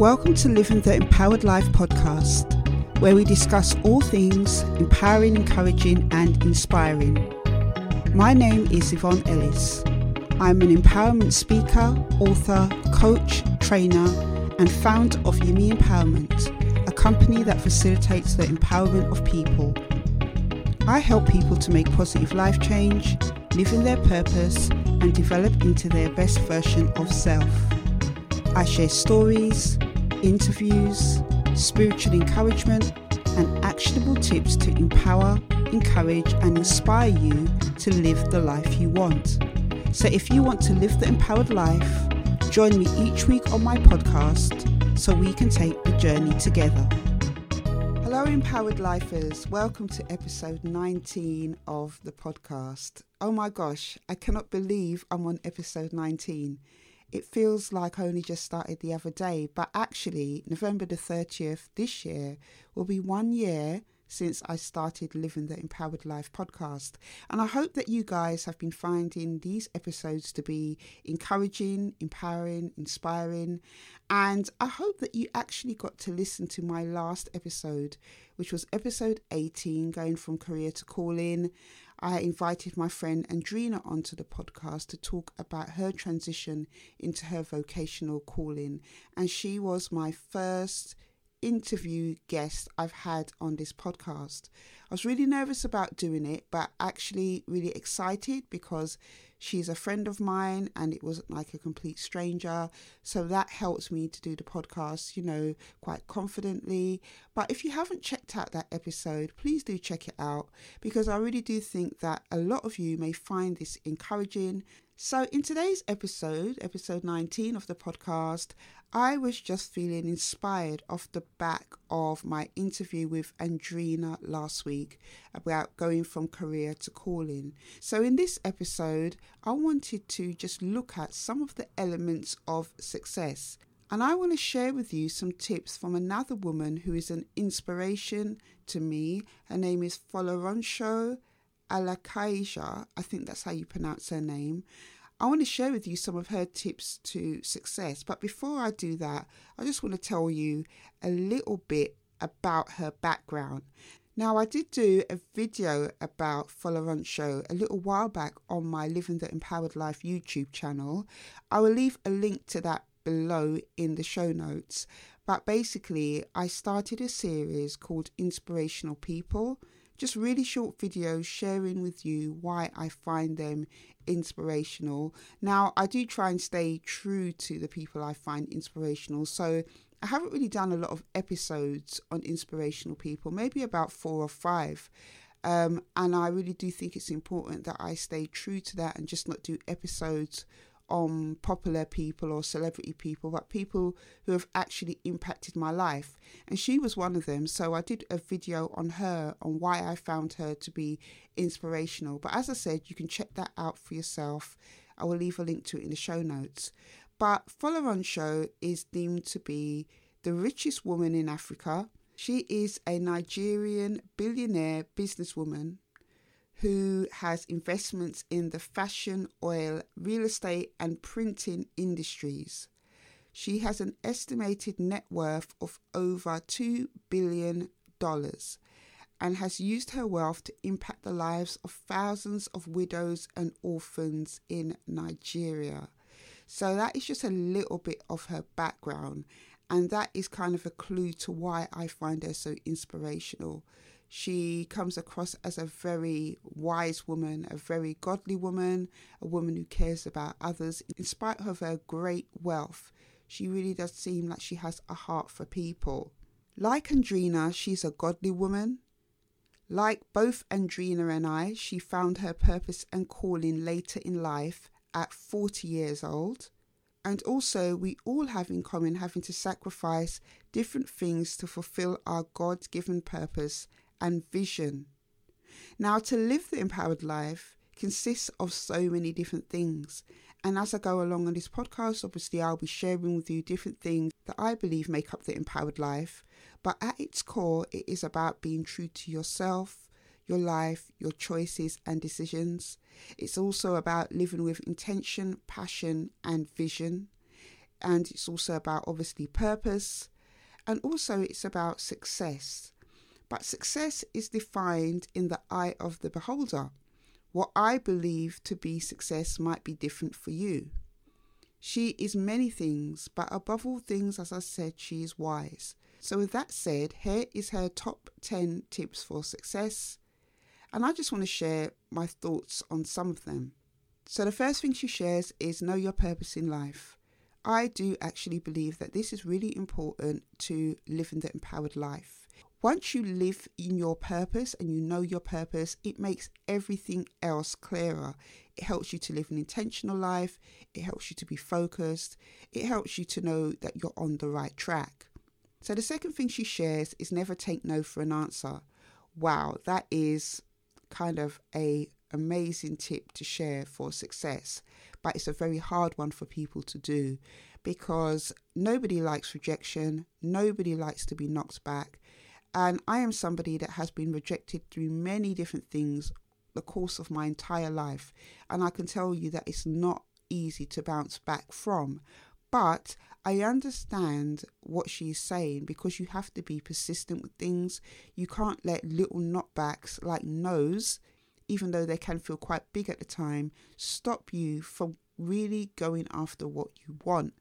Welcome to Living the Empowered Life podcast, where we discuss all things empowering, encouraging, and inspiring. My name is Yvonne Ellis. I'm an empowerment speaker, author, coach, trainer, and founder of Yumi Empowerment, a company that facilitates the empowerment of people. I help people to make positive life change, live in their purpose, and develop into their best version of self. I share stories, interviews, spiritual encouragement, and actionable tips to empower, encourage, and inspire you to live the life you want. So, if you want to live the empowered life, join me each week on my podcast so we can take the journey together. Hello, empowered lifers. Welcome to episode 19 of the podcast. Oh my gosh, I cannot believe I'm on episode 19 it feels like I only just started the other day, but actually, November the 30th this year will be one year since I started Living the Empowered Life podcast. And I hope that you guys have been finding these episodes to be encouraging, empowering, inspiring. And I hope that you actually got to listen to my last episode, which was episode 18, going from career to calling. I invited my friend Andrina onto the podcast to talk about her transition into her vocational calling. And she was my first interview guest I've had on this podcast. I was really nervous about doing it, but actually really excited because she's a friend of mine and it wasn't like a complete stranger. So that helps me to do the podcast, you know, quite confidently. But if you haven't checked out that episode, please do check it out because I really do think that a lot of you may find this encouraging. So, in today's episode, episode 19 of the podcast, I was just feeling inspired off the back of my interview with Andrina last week about going from career to calling. So, in this episode, I wanted to just look at some of the elements of success. And I want to share with you some tips from another woman who is an inspiration to me. Her name is Folorunsho Alakaija. I think that's how you pronounce her name. I want to share with you some of her tips to success. But before I do that, I just want to tell you a little bit about her background. Now, I did do a video about Folorunsho a little while back on my Living the Empowered Life YouTube channel. I will leave a link to that below in the show notes. But basically, I started a series called Inspirational People just really short videos sharing with you why I find them inspirational. Now, I do try and stay true to the people I find inspirational. So, I haven't really done a lot of episodes on inspirational people, maybe about four or five. Um, and I really do think it's important that I stay true to that and just not do episodes on popular people or celebrity people, but people who have actually impacted my life. And she was one of them. So I did a video on her, on why I found her to be inspirational. But as I said, you can check that out for yourself. I will leave a link to it in the show notes. But Folorunsho is deemed to be the richest woman in Africa. She is a Nigerian billionaire businesswoman who has investments in the fashion, oil, real estate, and printing industries. She has an estimated net worth of over $2 billion and has used her wealth to impact the lives of thousands of widows and orphans in Nigeria. So, that is just a little bit of her background, and that is kind of a clue to why I find her so inspirational. She comes across as a very wise woman, a very godly woman, a woman who cares about others. In spite of her great wealth, she really does seem like she has a heart for people. Like Andrina, she's a godly woman. Like both Andrina and I, she found her purpose and calling later in life at 40 years old. And also, we all have in common having to sacrifice different things to fulfill our God given purpose and vision. Now, to live the empowered life consists of so many different things. And as I go along on this podcast, obviously, I'll be sharing with you different things that I believe make up the empowered life. But at its core, it is about being true to yourself, your life, your choices, and decisions. It's also about living with intention, passion, and vision. and it's also about obviously purpose, and also it's about success. But success is defined in the eye of the beholder. What I believe to be success might be different for you. She is many things, but above all things, as I said, she is wise. So, with that said, here is her top 10 tips for success. And I just want to share my thoughts on some of them. So, the first thing she shares is know your purpose in life. I do actually believe that this is really important to living the empowered life. Once you live in your purpose and you know your purpose, it makes everything else clearer. It helps you to live an intentional life, it helps you to be focused, it helps you to know that you're on the right track. So, the second thing she shares is never take no for an answer. Wow, that is kind of a amazing tip to share for success, but it's a very hard one for people to do because nobody likes rejection, nobody likes to be knocked back. And I am somebody that has been rejected through many different things the course of my entire life. And I can tell you that it's not easy to bounce back from. But I understand what she's saying because you have to be persistent with things. You can't let little knockbacks like no's even though they can feel quite big at the time, stop you from really going after what you want.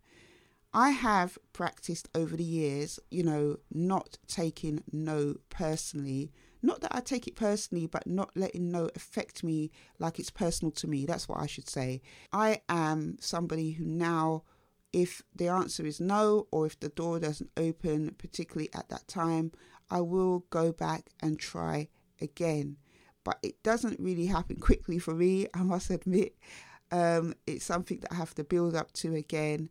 I have practiced over the years, you know, not taking no personally. Not that I take it personally, but not letting no affect me like it's personal to me. That's what I should say. I am somebody who now, if the answer is no, or if the door doesn't open, particularly at that time, I will go back and try again but it doesn't really happen quickly for me, I must admit. Um, it's something that I have to build up to again,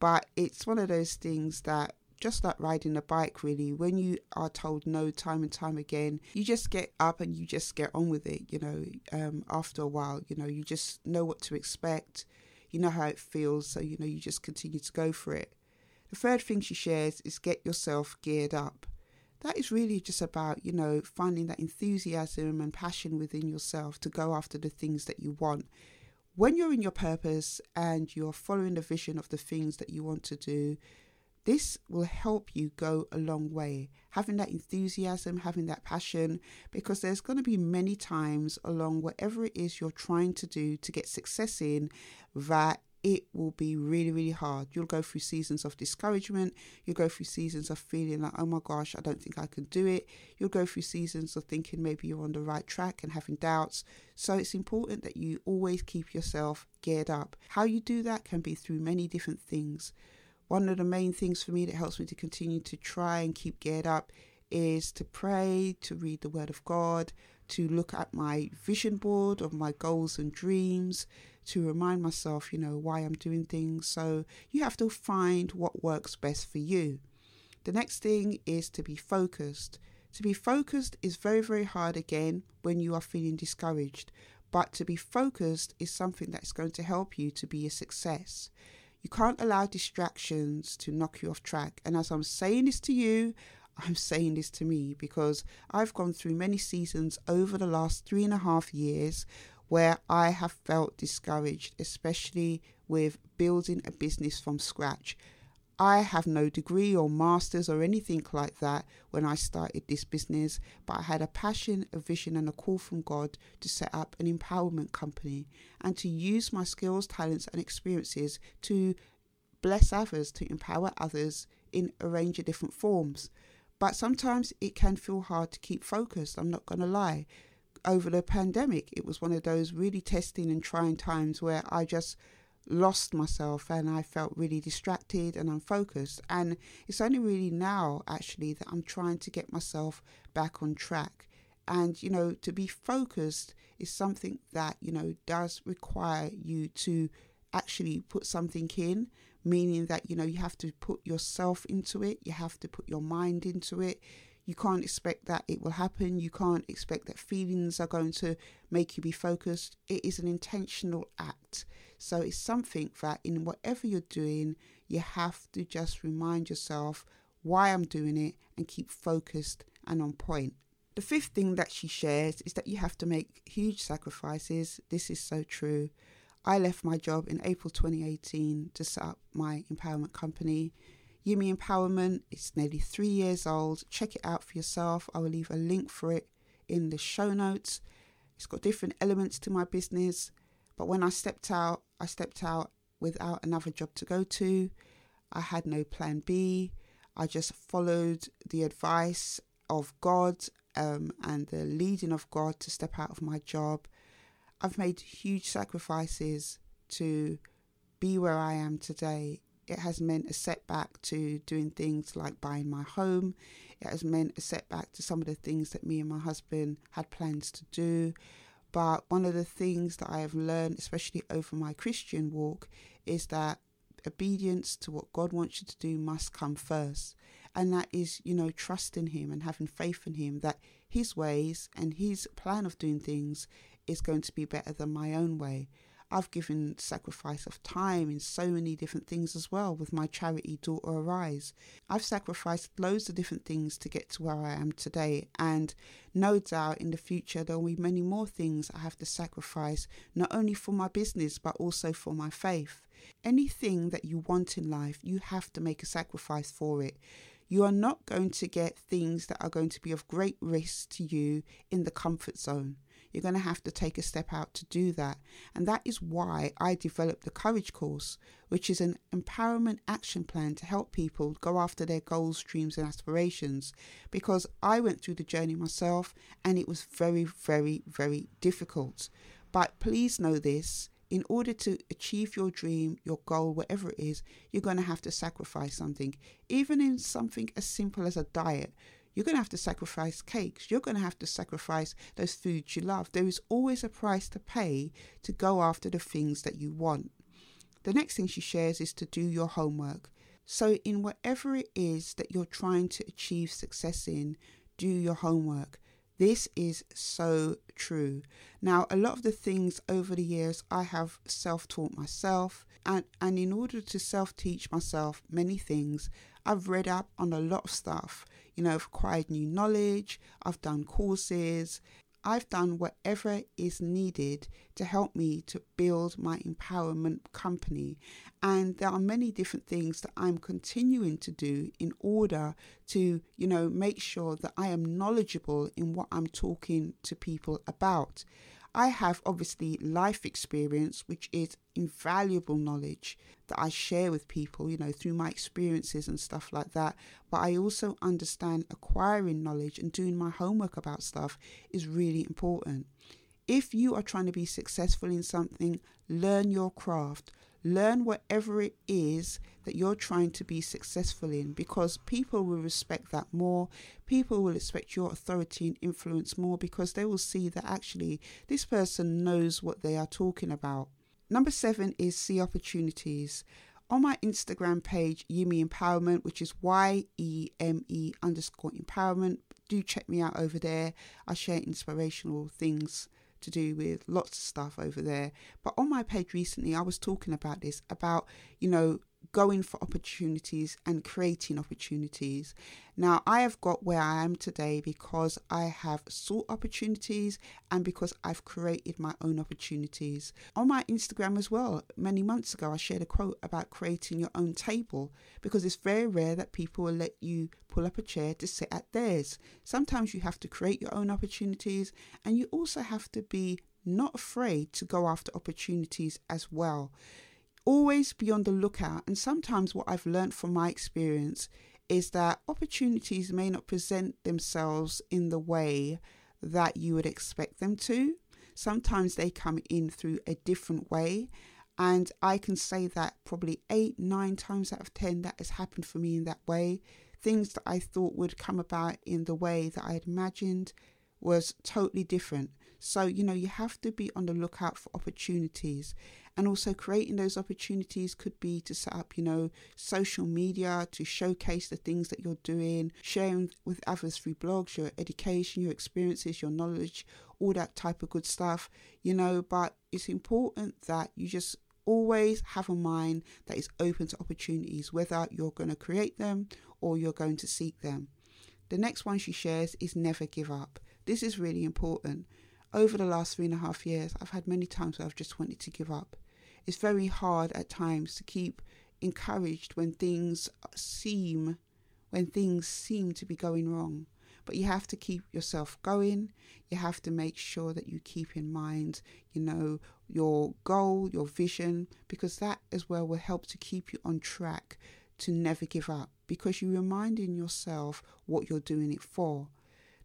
but it's one of those things that just like riding a bike, really, when you are told no time and time again, you just get up and you just get on with it, you know. Um, after a while, you know, you just know what to expect, you know how it feels, so you know, you just continue to go for it. The third thing she shares is get yourself geared up that is really just about, you know, finding that enthusiasm and passion within yourself to go after the things that you want. When you're in your purpose and you're following the vision of the things that you want to do, this will help you go a long way. Having that enthusiasm, having that passion, because there's going to be many times along whatever it is you're trying to do to get success in that it will be really, really hard. You'll go through seasons of discouragement. You'll go through seasons of feeling like, oh my gosh, I don't think I can do it. You'll go through seasons of thinking maybe you're on the right track and having doubts. So it's important that you always keep yourself geared up. How you do that can be through many different things. One of the main things for me that helps me to continue to try and keep geared up is to pray, to read the Word of God, to look at my vision board of my goals and dreams, to remind myself, you know, why I'm doing things. So you have to find what works best for you. The next thing is to be focused. To be focused is very, very hard again when you are feeling discouraged. But to be focused is something that's going to help you to be a success. You can't allow distractions to knock you off track. And as I'm saying this to you, I'm saying this to me because I've gone through many seasons over the last three and a half years where I have felt discouraged, especially with building a business from scratch. I have no degree or masters or anything like that when I started this business, but I had a passion, a vision, and a call from God to set up an empowerment company and to use my skills, talents, and experiences to bless others, to empower others in a range of different forms. But sometimes it can feel hard to keep focused, I'm not going to lie over the pandemic, it was one of those really testing and trying times where I just lost myself and I felt really distracted and unfocused. And it's only really now, actually, that I'm trying to get myself back on track. And, you know, to be focused is something that, you know, does require you to actually put something in, meaning that, you know, you have to put yourself into it, you have to put your mind into it, you can't expect that it will happen. You can't expect that feelings are going to make you be focused. It is an intentional act. So it's something that in whatever you're doing, you have to just remind yourself why I'm doing it and keep focused and on point. The fifth thing that she shares is that you have to make huge sacrifices. This is so true. I left my job in April 2018 to set up my empowerment company. Yumi Empowerment, it's nearly three years old. Check it out for yourself. I will leave a link for it in the show notes. It's got different elements to my business. But when I stepped out, I stepped out without another job to go to. I had no plan B. I just followed the advice of God um, and the leading of God to step out of my job. I've made huge sacrifices to be where I am today. It has meant a setback to doing things like buying my home. It has meant a setback to some of the things that me and my husband had plans to do. But one of the things that I have learned, especially over my Christian walk, is that obedience to what God wants you to do must come first. And that is, you know, trusting Him and having faith in Him that His ways and His plan of doing things is going to be better than my own way. I've given sacrifice of time in so many different things as well with my charity Daughter Arise. I've sacrificed loads of different things to get to where I am today, and no doubt in the future there will be many more things I have to sacrifice, not only for my business but also for my faith. Anything that you want in life, you have to make a sacrifice for it. You are not going to get things that are going to be of great risk to you in the comfort zone. You're going to have to take a step out to do that. And that is why I developed the Courage course, which is an empowerment action plan to help people go after their goals, dreams, and aspirations. Because I went through the journey myself and it was very, very, very difficult. But please know this in order to achieve your dream, your goal, whatever it is, you're going to have to sacrifice something. Even in something as simple as a diet, you're going to have to sacrifice cakes. You're going to have to sacrifice those foods you love. There is always a price to pay to go after the things that you want. The next thing she shares is to do your homework. So, in whatever it is that you're trying to achieve success in, do your homework. This is so true. Now, a lot of the things over the years I have self taught myself, and, and in order to self teach myself many things, I've read up on a lot of stuff you know, I've acquired new knowledge, I've done courses, I've done whatever is needed to help me to build my empowerment company. And there are many different things that I'm continuing to do in order to, you know, make sure that I am knowledgeable in what I'm talking to people about. I have obviously life experience, which is invaluable knowledge that I share with people, you know, through my experiences and stuff like that. But I also understand acquiring knowledge and doing my homework about stuff is really important. If you are trying to be successful in something, learn your craft, learn whatever it is that you're trying to be successful in because people will respect that more. People will respect your authority and influence more because they will see that actually this person knows what they are talking about. Number seven is see opportunities. On my Instagram page, Yemi Empowerment, which is Y E M E underscore empowerment, do check me out over there. I share inspirational things to do with lots of stuff over there. But on my page recently, I was talking about this about, you know, going for opportunities and creating opportunities. Now, I have got where I am today because I have sought opportunities and because I've created my own opportunities. On my Instagram as well, many months ago, I shared a quote about creating your own table because it's very rare that people will let you pull up a chair to sit at theirs. Sometimes you have to create your own opportunities and you also have to be not afraid to go after opportunities as well always be on the lookout. And sometimes, what I've learned from my experience is that opportunities may not present themselves in the way that you would expect them to. Sometimes they come in through a different way. And I can say that probably eight, nine times out of 10, that has happened for me in that way. Things that I thought would come about in the way that I had imagined was totally different. So, you know, you have to be on the lookout for opportunities. And also, creating those opportunities could be to set up, you know, social media to showcase the things that you're doing, sharing with others through blogs, your education, your experiences, your knowledge, all that type of good stuff, you know. But it's important that you just always have a mind that is open to opportunities, whether you're going to create them or you're going to seek them. The next one she shares is never give up. This is really important over the last three and a half years, I've had many times where I've just wanted to give up. it's very hard at times to keep encouraged when things seem when things seem to be going wrong. But you have to keep yourself going. You have to make sure that you keep in mind, you know, your goal, your vision, because that as well will help to keep you on track to never give up because you're reminding yourself what you're doing it for.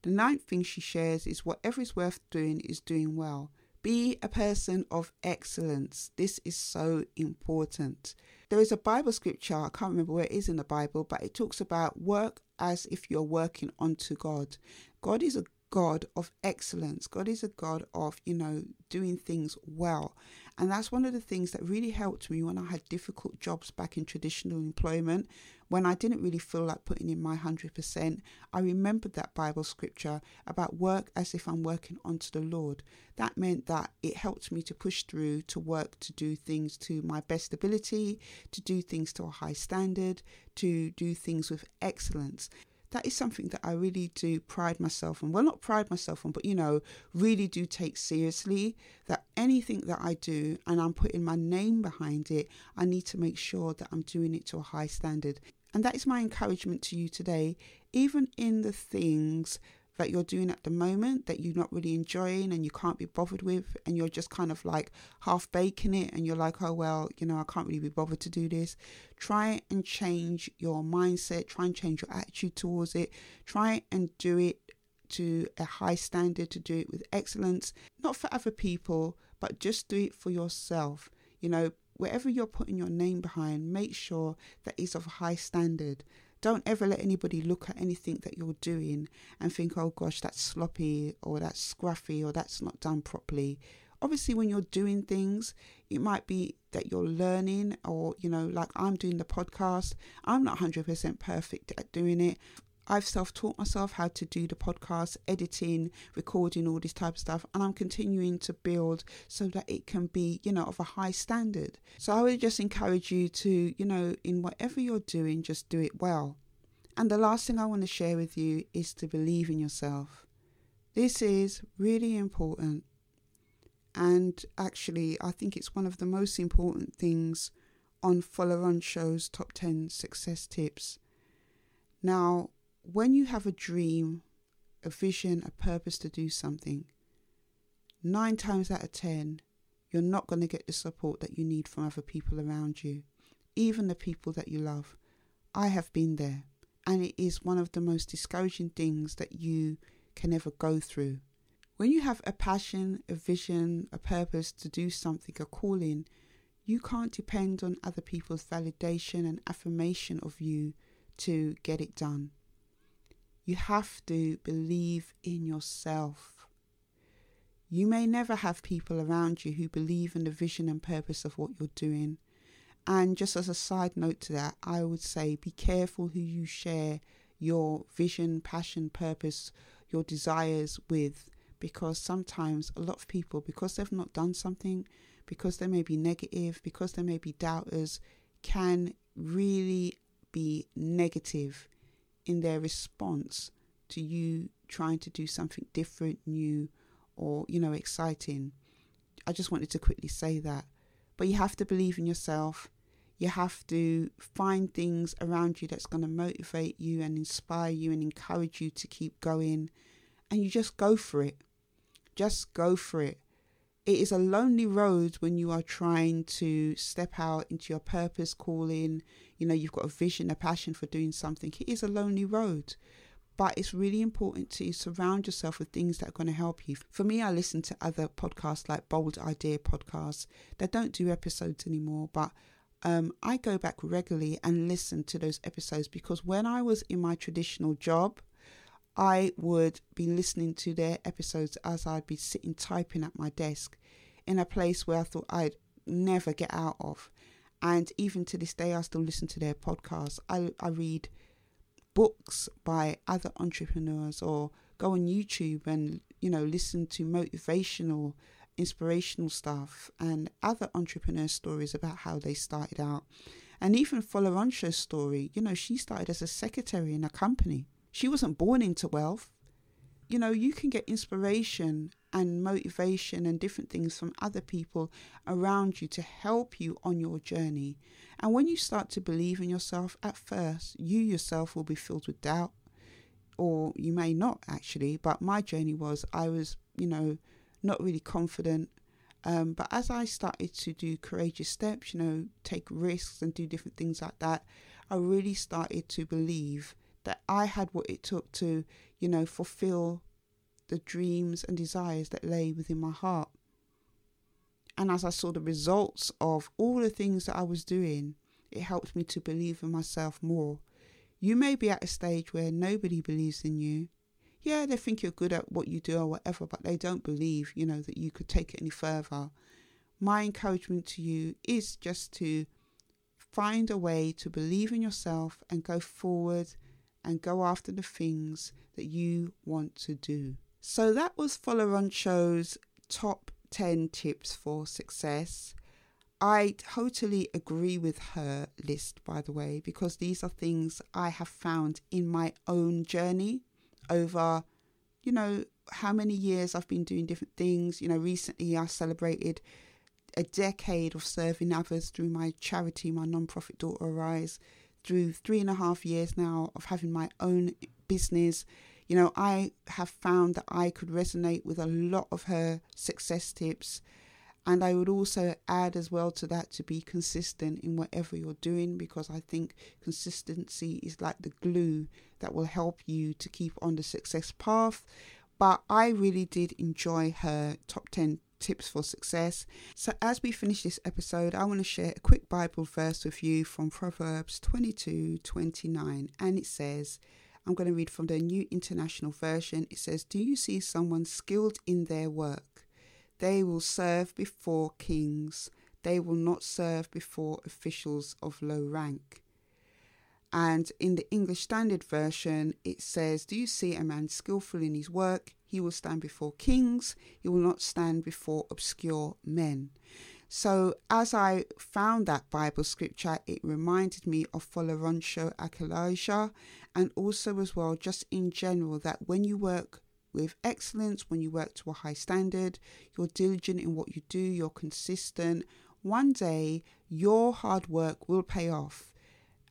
The ninth thing she shares is whatever is worth doing is doing well. Be a person of excellence. This is so important. There is a Bible scripture, I can't remember where it is in the Bible, but it talks about work as if you're working unto God. God is a God of excellence. God is a God of, you know, doing things well. And that's one of the things that really helped me when I had difficult jobs back in traditional employment, when I didn't really feel like putting in my 100%. I remembered that Bible scripture about work as if I'm working unto the Lord. That meant that it helped me to push through, to work, to do things to my best ability, to do things to a high standard, to do things with excellence that is something that I really do pride myself on. Well, not pride myself on, but you know, really do take seriously that anything that I do and I'm putting my name behind it, I need to make sure that I'm doing it to a high standard. And that is my encouragement to you today, even in the things that you're doing at the moment that you're not really enjoying and you can't be bothered with and you're just kind of like half baking it and you're like oh well you know I can't really be bothered to do this. Try and change your mindset. Try and change your attitude towards it. Try and do it to a high standard to do it with excellence. Not for other people but just do it for yourself. You know wherever you're putting your name behind make sure that it's of high standard don't ever let anybody look at anything that you're doing and think, oh gosh, that's sloppy or that's scruffy or that's not done properly. Obviously, when you're doing things, it might be that you're learning, or you know, like I'm doing the podcast, I'm not 100% perfect at doing it. I've self taught myself how to do the podcast, editing, recording, all this type of stuff, and I'm continuing to build so that it can be, you know, of a high standard. So I would just encourage you to, you know, in whatever you're doing, just do it well. And the last thing I want to share with you is to believe in yourself. This is really important. And actually, I think it's one of the most important things on Folorunsho's top 10 success tips. Now, when you have a dream, a vision, a purpose to do something, nine times out of ten, you're not going to get the support that you need from other people around you, even the people that you love. I have been there, and it is one of the most discouraging things that you can ever go through. When you have a passion, a vision, a purpose to do something, a calling, you can't depend on other people's validation and affirmation of you to get it done. You have to believe in yourself. You may never have people around you who believe in the vision and purpose of what you're doing. And just as a side note to that, I would say be careful who you share your vision, passion, purpose, your desires with, because sometimes a lot of people, because they've not done something, because they may be negative, because they may be doubters, can really be negative in their response to you trying to do something different, new, or, you know, exciting. I just wanted to quickly say that. But you have to believe in yourself. You have to find things around you that's going to motivate you and inspire you and encourage you to keep going. And you just go for it. Just go for it. It is a lonely road when you are trying to step out into your purpose, calling. You know, you've got a vision, a passion for doing something. It is a lonely road, but it's really important to surround yourself with things that are going to help you. For me, I listen to other podcasts like Bold Idea podcasts They don't do episodes anymore, but um, I go back regularly and listen to those episodes because when I was in my traditional job, I would be listening to their episodes as I'd be sitting typing at my desk in a place where I thought I'd never get out of. And even to this day, I still listen to their podcasts. I, I read books by other entrepreneurs or go on YouTube and, you know, listen to motivational, inspirational stuff and other entrepreneur stories about how they started out. And even Folorunsho's story, you know, she started as a secretary in a company she wasn't born into wealth. You know, you can get inspiration and motivation and different things from other people around you to help you on your journey. And when you start to believe in yourself, at first, you yourself will be filled with doubt, or you may not actually. But my journey was I was, you know, not really confident. Um, but as I started to do courageous steps, you know, take risks and do different things like that, I really started to believe that I had what it took to, you know, fulfill the dreams and desires that lay within my heart. And as I saw the results of all the things that I was doing, it helped me to believe in myself more. You may be at a stage where nobody believes in you. Yeah, they think you're good at what you do or whatever, but they don't believe, you know, that you could take it any further. My encouragement to you is just to find a way to believe in yourself and go forward and go after the things that you want to do. So that was Folorunsho's top 10 tips for success. I totally agree with her list, by the way, because these are things I have found in my own journey over, you know, how many years I've been doing different things. You know, recently I celebrated a decade of serving others through my charity, my non-profit Daughter Arise, through three and a half years now of having my own business you know, I have found that I could resonate with a lot of her success tips. And I would also add as well to that to be consistent in whatever you're doing because I think consistency is like the glue that will help you to keep on the success path. But I really did enjoy her top 10 tips for success. So, as we finish this episode, I want to share a quick Bible verse with you from Proverbs 22 29, and it says, I'm going to read from the New International Version. It says, Do you see someone skilled in their work? They will serve before kings, they will not serve before officials of low rank. And in the English Standard Version, it says, Do you see a man skillful in his work? He will stand before kings, he will not stand before obscure men. So, as I found that Bible scripture, it reminded me of Folorunsho Akalaja and also, as well, just in general, that when you work with excellence, when you work to a high standard, you're diligent in what you do, you're consistent, one day your hard work will pay off.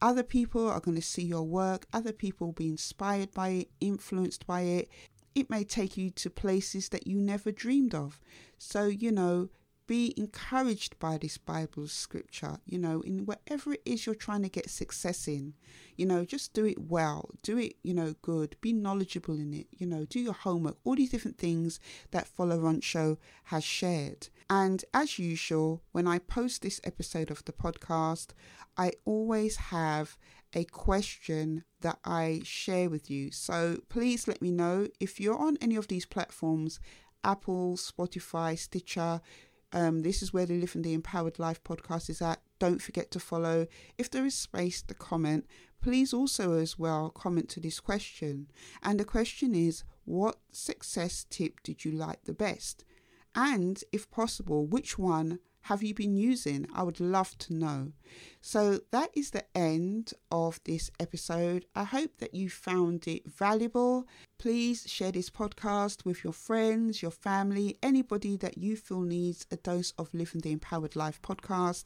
Other people are going to see your work, other people will be inspired by it, influenced by it. It may take you to places that you never dreamed of. So, you know, be encouraged by this Bible scripture, you know, in whatever it is you're trying to get success in, you know, just do it well, do it, you know, good, be knowledgeable in it, you know, do your homework, all these different things that Follow Folorunsho has shared. And as usual, when I post this episode of the podcast, I always have a question that I share with you. So please let me know if you're on any of these platforms Apple, Spotify, Stitcher um, this is where the Living the Empowered Life podcast is at. Don't forget to follow. If there is space to comment, please also as well comment to this question. And the question is, what success tip did you like the best? And if possible, which one have you been using? I would love to know. So that is the end of this episode. I hope that you found it valuable. Please share this podcast with your friends, your family, anybody that you feel needs a dose of Living the Empowered Life podcast.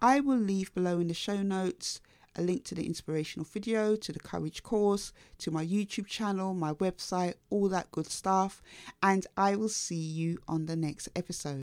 I will leave below in the show notes a link to the inspirational video, to the courage course, to my YouTube channel, my website, all that good stuff. And I will see you on the next episode.